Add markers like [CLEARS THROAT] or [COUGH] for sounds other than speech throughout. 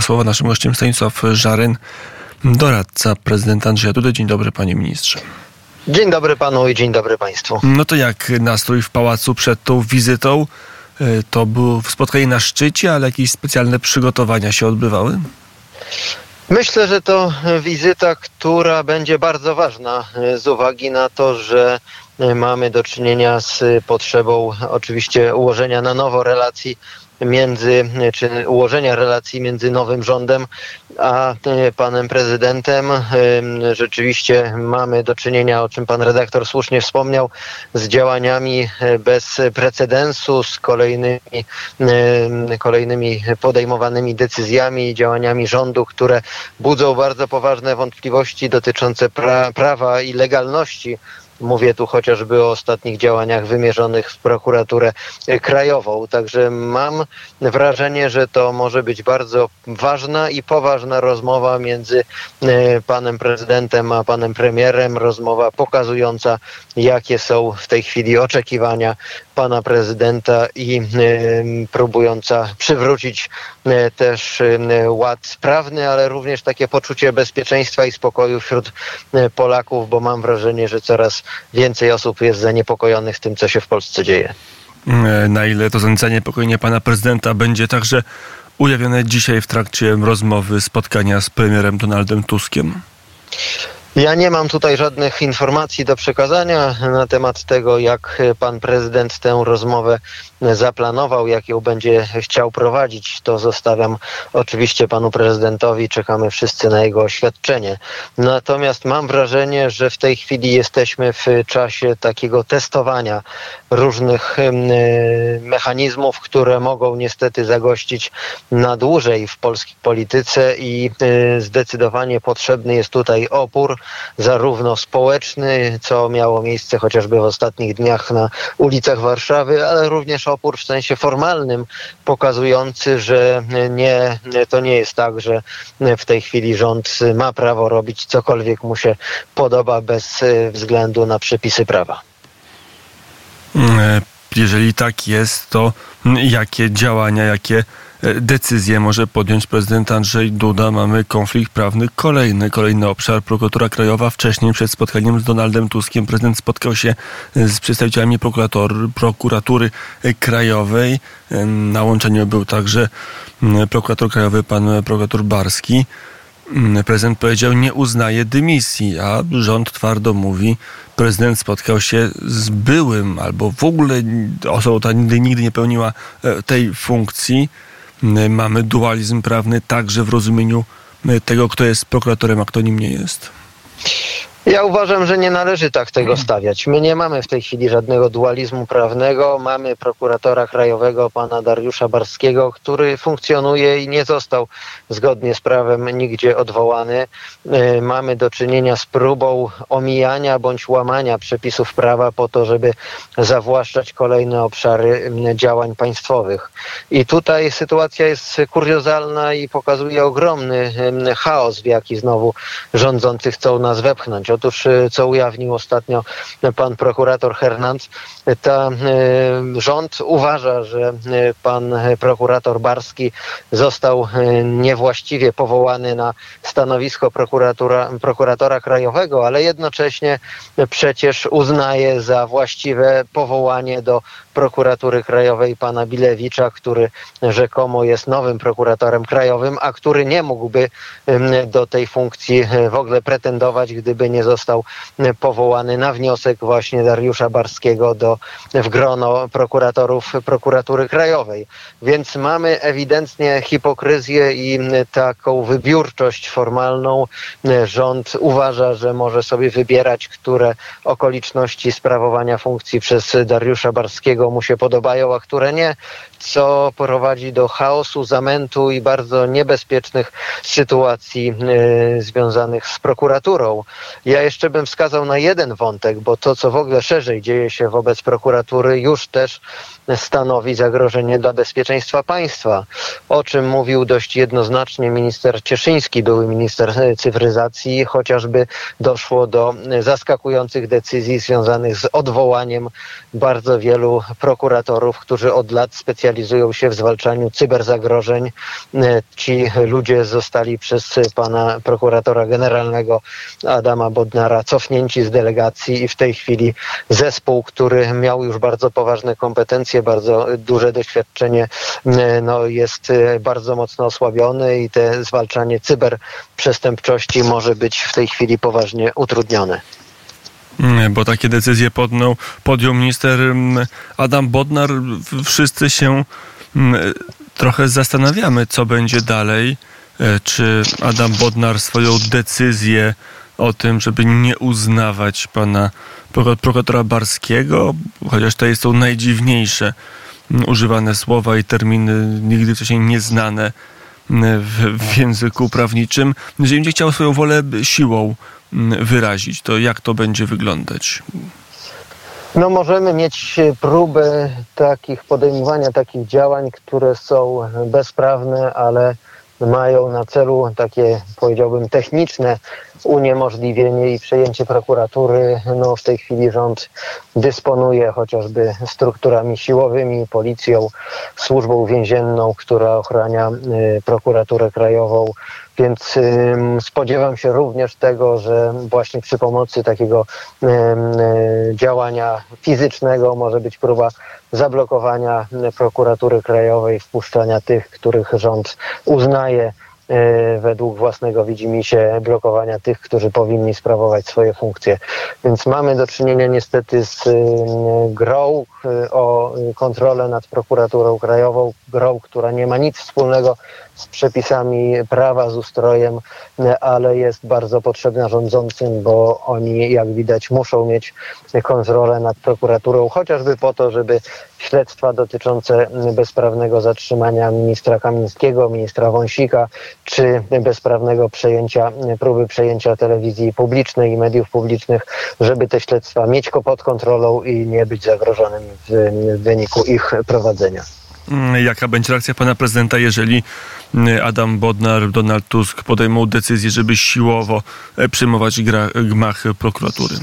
Słowa naszym gościem Stanisław Żaryn, doradca prezydenta Andrzeja Dudy. Dzień dobry panie ministrze. Dzień dobry panu i dzień dobry państwu. No to jak nastrój w pałacu przed tą wizytą? E, to było spotkanie na szczycie, ale jakieś specjalne przygotowania się odbywały? Myślę, że to wizyta, która będzie bardzo ważna e, z uwagi na to, że e, mamy do czynienia z potrzebą oczywiście ułożenia na nowo relacji między, czy ułożenia relacji między nowym rządem a e, panem prezydentem. E, rzeczywiście mamy do czynienia, o czym pan redaktor słusznie wspomniał, z działaniami e, bez precedensu, z kolejnymi, kolejnymi podejmowanymi decyzjami i działaniami rządu, które budzą bardzo poważne wątpliwości dotyczące pra prawa i legalności Mówię tu chociażby o ostatnich działaniach wymierzonych w prokuraturę krajową. Także mam wrażenie, że to może być bardzo ważna i poważna rozmowa między e, panem prezydentem a panem premierem. Rozmowa pokazująca, jakie są w tej chwili oczekiwania pana prezydenta i próbująca przywrócić e, też ład prawny, ale również takie poczucie bezpieczeństwa i spokoju wśród e, Polaków, bo mam wrażenie, że coraz więcej osób jest zaniepokojonych tym, co się w Polsce dzieje. E, na ile to zaniepokojenie pana prezydenta będzie także ujawnione dzisiaj w trakcie rozmowy, spotkania z premierem Donaldem Tuskiem? Ja nie mam tutaj żadnych informacji do przekazania na temat tego, jak pan prezydent tę rozmowę zaplanował, jak ją będzie chciał prowadzić. To zostawiam oczywiście panu prezydentowi. Czekamy wszyscy na jego oświadczenie. Natomiast mam wrażenie, że w tej chwili jesteśmy w czasie takiego testowania różnych mechanizmów, które mogą niestety zagościć na dłużej w polskiej polityce i y, zdecydowanie potrzebny jest tutaj opór zarówno społeczny, co miało miejsce chociażby w ostatnich dniach na ulicach Warszawy, ale również opór w sensie formalnym, pokazujący, że nie, to nie jest tak, że w tej chwili rząd ma prawo robić cokolwiek mu się podoba bez względu na przepisy prawa. E, jeżeli tak jest, to jakie działania, jakie E, decyzję może podjąć prezydent Andrzej Duda. Mamy konflikt prawny kolejny, kolejny obszar. Prokuratura Krajowa wcześniej przed spotkaniem z Donaldem Tuskiem prezydent spotkał się z przedstawicielami prokuratury krajowej. E, na łączeniu był także prokurator krajowy pan prokurator Barski. Prezydent powiedział, nie uznaje dymisji, a rząd twardo mówi, prezydent spotkał się z byłym albo w ogóle osobą, która nigdy, nigdy nie pełniła e, tej funkcji mamy dualizm prawny także w rozumieniu tego, kto jest prokuratorem, a kto nim nie jest? Ja uważam, że nie należy tak tego [CLEARS THROAT] stawiać. My nie mamy w tej chwili żadnego dualizmu prawnego. Mamy prokuratora krajowego, pana Dariusza Barskiego, który funkcjonuje i nie został zgodnie z prawem nigdzie odwołany. E, mamy do czynienia z próbą omijania bądź łamania przepisów prawa po to, żeby zawłaszczać kolejne obszary działań państwowych. I tutaj sytuacja jest kuriozalna i pokazuje ogromny chaos, w jaki znowu rządzący chcą nas wepchnąć. Otóż, e, co ujawnił ostatnio pan prokurator Hernand, ta, e, rząd uważa, że e, pan prokurator Barski został niewłaściwie powołany na stanowisko prokuratora, prokuratora krajowego, ale jednocześnie przecież uznaje za właściwe powołanie do prokuratury krajowej pana Bilewicza, który rzekomo jest nowym prokuratorem krajowym, a który nie mógłby do tej funkcji w ogóle pretendować, gdyby nie został powołany na wniosek właśnie Dariusza Barskiego do, w grono prokuratorów prokuratury krajowej. Więc mamy ewidentnie hipokryzję i taką wybiórczość formalną. Rząd uważa, że może sobie wybierać, które okoliczności sprawowania funkcji przez Dariusza Barskiego mu się podobają, a które nie, co prowadzi do chaosu, zamętu i bardzo niebezpiecznych sytuacji y, związanych z prokuraturą. Ja jeszcze bym wskazał na jeden wątek, bo to, co w ogóle szerzej dzieje się wobec prokuratury, już też stanowi zagrożenie dla bezpieczeństwa państwa, o czym mówił dość jednoznacznie minister Cieszyński, były minister cyfryzacji, chociażby doszło do zaskakujących decyzji związanych z odwołaniem bardzo wielu prokuratorów, którzy od lat specjalizują specjalizują się w zwalczaniu cyberzagrożeń. Ci ludzie zostali przez pana prokuratora generalnego Adama Bodnara cofnięci z delegacji i w tej chwili zespół, który miał już bardzo poważne kompetencje, bardzo duże doświadczenie, no, jest bardzo mocno osłabiony i te zwalczanie cyberprzestępczości może być w tej chwili poważnie utrudnione. Mm, bo takie decyzje podjął, podjął minister mm, Adam Bodnar. Wszyscy się mm, trochę zastanawiamy, co będzie dalej. E, czy Adam Bodnar swoją decyzję o tym, żeby nie uznawać pana prokuratora Barskiego, chociaż to są najdziwniejsze używane słowa i terminy nigdy wcześniej nieznane w, w języku prawniczym, jeżeli będzie chciał swoją wolę siłą wyrazić, to jak to będzie wyglądać? No możemy mieć próbę takich podejmowania takich działań, które są bezprawne, ale mają na celu takie, powiedziałbym, techniczne uniemożliwienie i przejęcie prokuratury. No, w tej chwili rząd dysponuje chociażby strukturami siłowymi, policją, służbą więzienną, która ochrania y, prokuraturę krajową. Więc spodziewam się również tego, że właśnie przy pomocy takiego y, działania fizycznego może być próba zablokowania prokuratury krajowej, wpuszczania tych, których rząd uznaje E, według własnego widzimisię blokowania tych, którzy powinni sprawować swoje funkcje. Więc mamy do czynienia niestety z e, grą e, o kontrolę nad prokuraturą krajową, grą, która nie ma nic wspólnego z przepisami prawa, z ustrojem, ale jest bardzo potrzebna rządzącym, bo oni, jak widać, muszą mieć kontrolę nad prokuraturą, chociażby po to, żeby śledztwa dotyczące bezprawnego zatrzymania ministra Kamińskiego, ministra Wąsika, czy bezprawnego przejęcia, próby przejęcia telewizji publicznej i mediów publicznych, żeby te śledztwa mieć pod kontrolą i nie być zagrożonym w wyniku ich prowadzenia. Mm, jaka będzie reakcja pana prezydenta, jeżeli mm, Adam Bodnar, Donald Tusk podejmą decyzję, żeby siłowo e, przyjmować gmach prokuratury?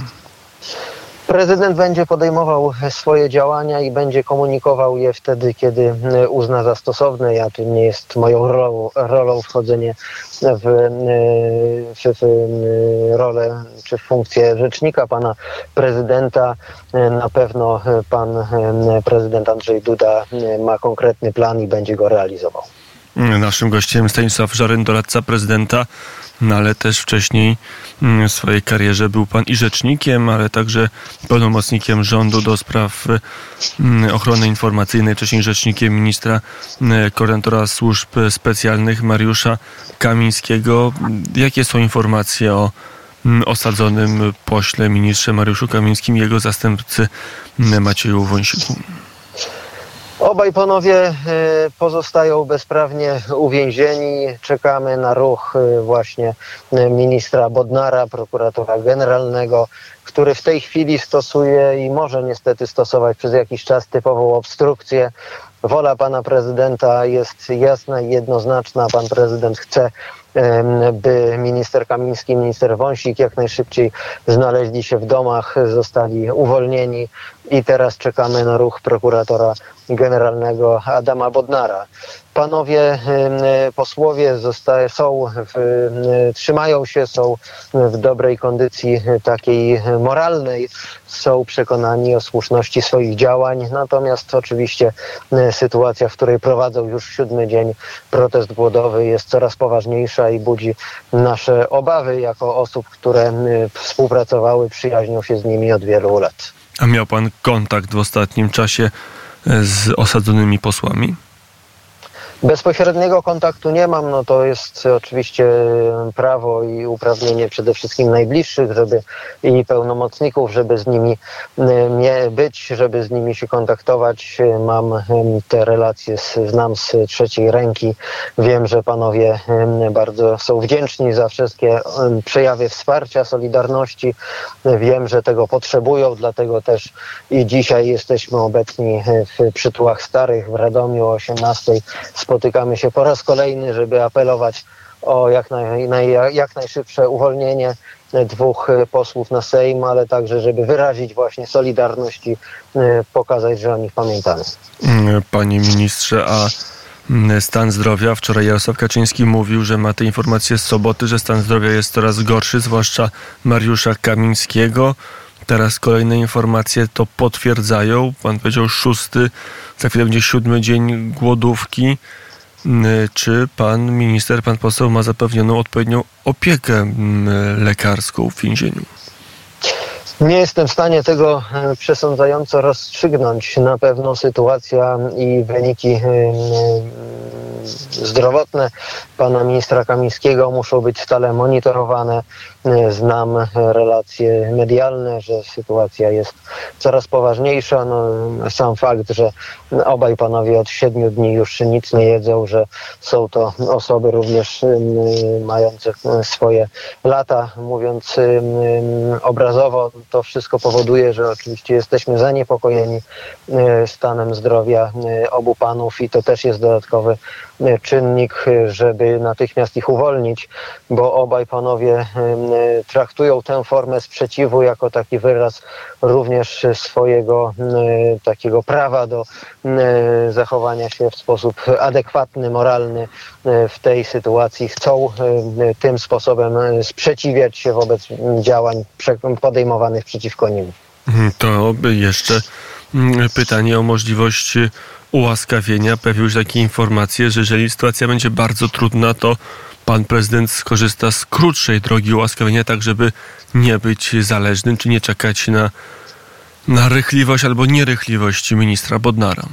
Prezydent będzie podejmował swoje działania i będzie komunikował je wtedy, kiedy e, uzna za stosowne. Ja tu nie jest moją rolą, rolą wchodzenie w, e, w, w e, rolę czy w funkcję rzecznika pana prezydenta. Na pewno pan prezydent Andrzej Duda ma konkretny plan i będzie go realizował. Naszym gościem Stanisław Żaryn, doradca prezydenta no ale też wcześniej mm, w swojej karierze był pan i rzecznikiem, ale także pełnomocnikiem rządu do spraw mm, ochrony informacyjnej, wcześniej rzecznikiem ministra mm, koordynatora służb specjalnych Mariusza Kamińskiego. Jakie są informacje o osadzonym pośle, ministrze Mariuszu Kamińskim i jego zastępcy Macieju Wąsiku? Obaj panowie e, pozostają bezprawnie uwięzieni. Czekamy na ruch e, właśnie e, ministra Bodnara, prokuratora generalnego, który w tej chwili stosuje i może niestety stosować przez jakiś czas typową obstrukcję. Wola pana prezydenta jest jasna i jednoznaczna. Pan prezydent chce by minister Kamiński, minister Wąsik jak najszybciej znaleźli się w domach, zostali uwolnieni i teraz czekamy na ruch prokuratora generalnego Adama Bodnara. Panowie posłowie zostają, są w, trzymają się, są w dobrej kondycji takiej moralnej, są przekonani o słuszności swoich działań, natomiast oczywiście sytuacja, w której prowadzą już siódmy dzień protest głodowy jest coraz poważniejsza i budzi nasze obawy jako osób, które współpracowały, przyjaźnią się z nimi od wielu lat. A miał pan kontakt w ostatnim czasie z osadzonymi posłami? Bezpośredniego kontaktu nie mam, no to jest oczywiście prawo i uprawnienie przede wszystkim najbliższych, żeby i pełnomocników, żeby z nimi nie być, żeby z nimi się kontaktować. Mam te relacje, znam z trzeciej ręki. Wiem, że panowie bardzo są wdzięczni za wszystkie przejawy wsparcia, solidarności. Wiem, że tego potrzebują, dlatego też i dzisiaj jesteśmy obecni w przytułach starych w Radomiu o 18 spotykamy się po raz kolejny, żeby apelować o jak, naj, naj, jak najszybsze uwolnienie dwóch posłów na Sejm, ale także, żeby wyrazić właśnie solidarność i pokazać, że o nich pamiętamy. Mm, panie ministrze, a mm, stan zdrowia. Wczoraj Jarosław Kaczyński mówił, że ma te informacje z soboty, że stan zdrowia jest coraz gorszy, zwłaszcza Mariusza Kamińskiego. Teraz kolejne informacje to potwierdzają. Pan powiedział szósty, za chwilę będzie siódmy dzień głodówki. Mm, czy pan minister, pan poseł ma zapewnioną odpowiednią opiekę lekarską w więzieniu? Nie jestem w stanie tego e, przesądzająco rozstrzygnąć. Na pewno sytuacja i wyniki e, zdrowotne pana ministra Kamińskiego muszą być stale monitorowane. Znam relacje medialne, że sytuacja jest coraz poważniejsza. No, sam fakt, że obaj panowie od siedmiu dni już nic nie jedzą, że są to osoby również mające swoje lata, mówiąc obrazowo, to wszystko powoduje, że oczywiście jesteśmy zaniepokojeni e, stanem zdrowia e, obu panów i to też jest dodatkowy czynnik, żeby natychmiast ich uwolnić, bo obaj panowie traktują tę formę sprzeciwu jako taki wyraz również swojego takiego prawa do zachowania się w sposób adekwatny, moralny w tej sytuacji. Chcą tym sposobem sprzeciwiać się wobec działań podejmowanych przeciwko nim. Mhm, to jeszcze mm, pytanie o możliwość ułaskawienia. Pojawiły się takie informacje, że jeżeli sytuacja będzie bardzo trudna, to pan prezydent skorzysta z krótszej drogi ułaskawienia, tak żeby nie być zależnym, czy nie czekać na, na rychliwość albo nierychliwość ministra Bodnara.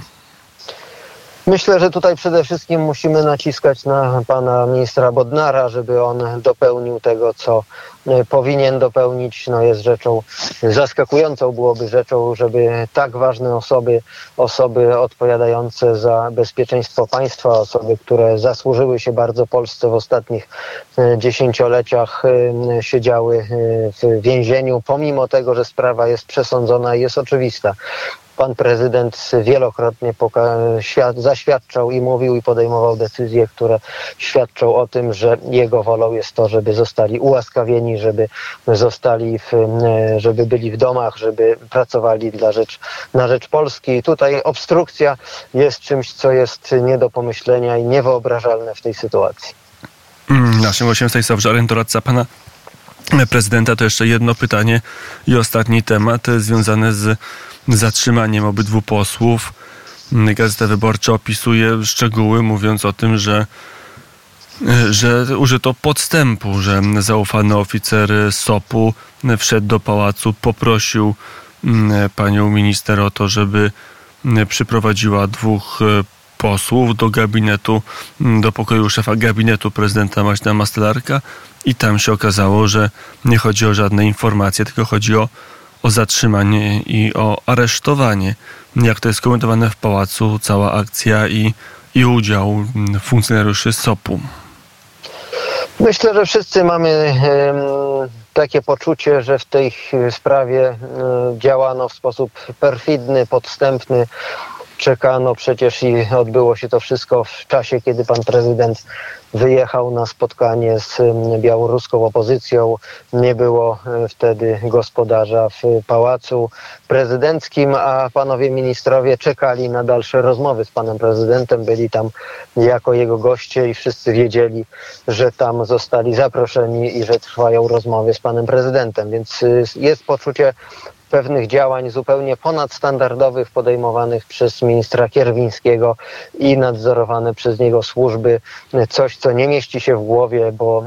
Myślę, że tutaj przede wszystkim musimy naciskać na pana ministra Bodnara, żeby on dopełnił tego, co e, powinien dopełnić. No jest rzeczą zaskakującą byłoby rzeczą, żeby tak ważne osoby, osoby odpowiadające za bezpieczeństwo państwa, osoby, które zasłużyły się bardzo Polsce w ostatnich e, dziesięcioleciach, e, siedziały w więzieniu, pomimo tego, że sprawa jest przesądzona i jest oczywista pan prezydent wielokrotnie zaświadczał i mówił i podejmował decyzje, które świadczą o tym, że jego wolą jest to, żeby zostali ułaskawieni, żeby zostali, w, żeby byli w domach, żeby pracowali dla rzecz, na rzecz Polski. I tutaj obstrukcja jest czymś, co jest nie do pomyślenia i niewyobrażalne w tej sytuacji. Mm, naszym gościem Stanisław Żaryn, doradca pana prezydenta. To jeszcze jedno pytanie i ostatni temat związany z zatrzymaniem obydwu posłów. Gazeta Wyborcza opisuje szczegóły, mówiąc o tym, że że użyto podstępu, że zaufany oficer SOP-u wszedł do pałacu, poprosił mm, panią minister o to, żeby przyprowadziła dwóch posłów do gabinetu, do pokoju szefa gabinetu prezydenta Maśna Mastelarka i tam się okazało, że nie chodzi o żadne informacje, tylko chodzi o, o zatrzymanie i o aresztowanie. Jak to jest komentowane w pałacu, cała akcja i, i udział funkcjonariuszy SOP-u. Myślę, że wszyscy mamy takie poczucie, że w tej sprawie działano w sposób perfidny, podstępny, czekano przecież i odbyło się to wszystko w czasie, kiedy pan prezydent wyjechał na spotkanie z białoruską opozycją. Nie było e, wtedy gospodarza w pałacu prezydenckim, a panowie ministrowie czekali na dalsze rozmowy z panem prezydentem. Byli tam jako jego goście i wszyscy wiedzieli, że tam zostali zaproszeni i że trwają rozmowy z panem prezydentem. Więc y, jest poczucie pewnych działań zupełnie ponadstandardowych podejmowanych przez ministra Kierwińskiego i nadzorowane przez niego służby. Coś, co nie mieści się w głowie, bo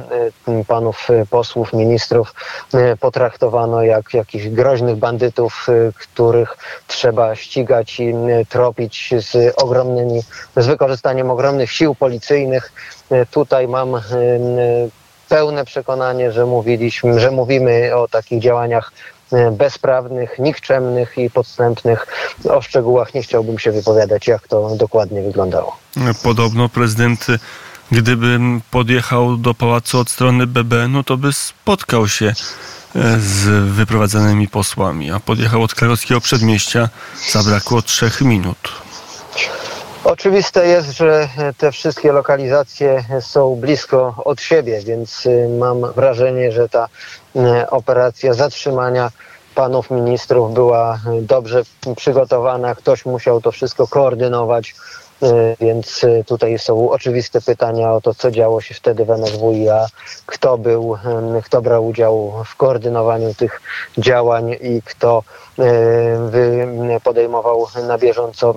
e, panów posłów, ministrów e, potraktowano jak jakichś groźnych bandytów, e, których trzeba ścigać i tropić z ogromnymi, z wykorzystaniem ogromnych sił policyjnych. Tutaj mam pełne przekonanie, że mówiliśmy, że mówimy o takich działaniach E, bezprawnych, nikczemnych i podstępnych. O szczegółach nie chciałbym się wypowiadać, jak to dokładnie wyglądało. Podobno prezydent, gdyby podjechał do pałacu od strony BB, no to by spotkał się e, z wyprowadzanymi posłami, a podjechał od krakowskiego przedmieścia, zabrakło trzech minut. Oczywiste jest, że te wszystkie lokalizacje są blisko od siebie, więc y, mam wrażenie, że ta y, operacja zatrzymania panów ministrów była dobrze przygotowana. Ktoś musiał to wszystko koordynować. Więc tutaj są oczywiste pytania o to, co działo się wtedy w NSWiA, kto był, kto brał udział w koordynowaniu tych działań i kto e, podejmował na bieżąco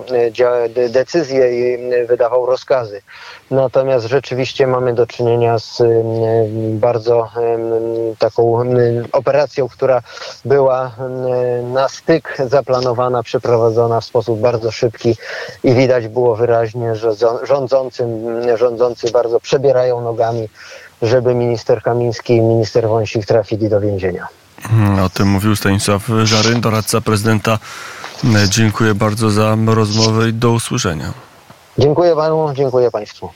e, decyzje i wydawał rozkazy. Natomiast rzeczywiście mamy do czynienia z bardzo taką operacją, która była na styk zaplanowana, przeprowadzona w sposób bardzo szybki i widać było wyraźnie, że rządzącym, rządzący bardzo przebierają nogami, żeby minister Kamiński i minister Wąsik trafili do więzienia. O tym mówił Stanisław Żaryn, doradca prezydenta. Dziękuję bardzo za rozmowę i do usłyszenia. Dziękuję panu, dziękuję państwu.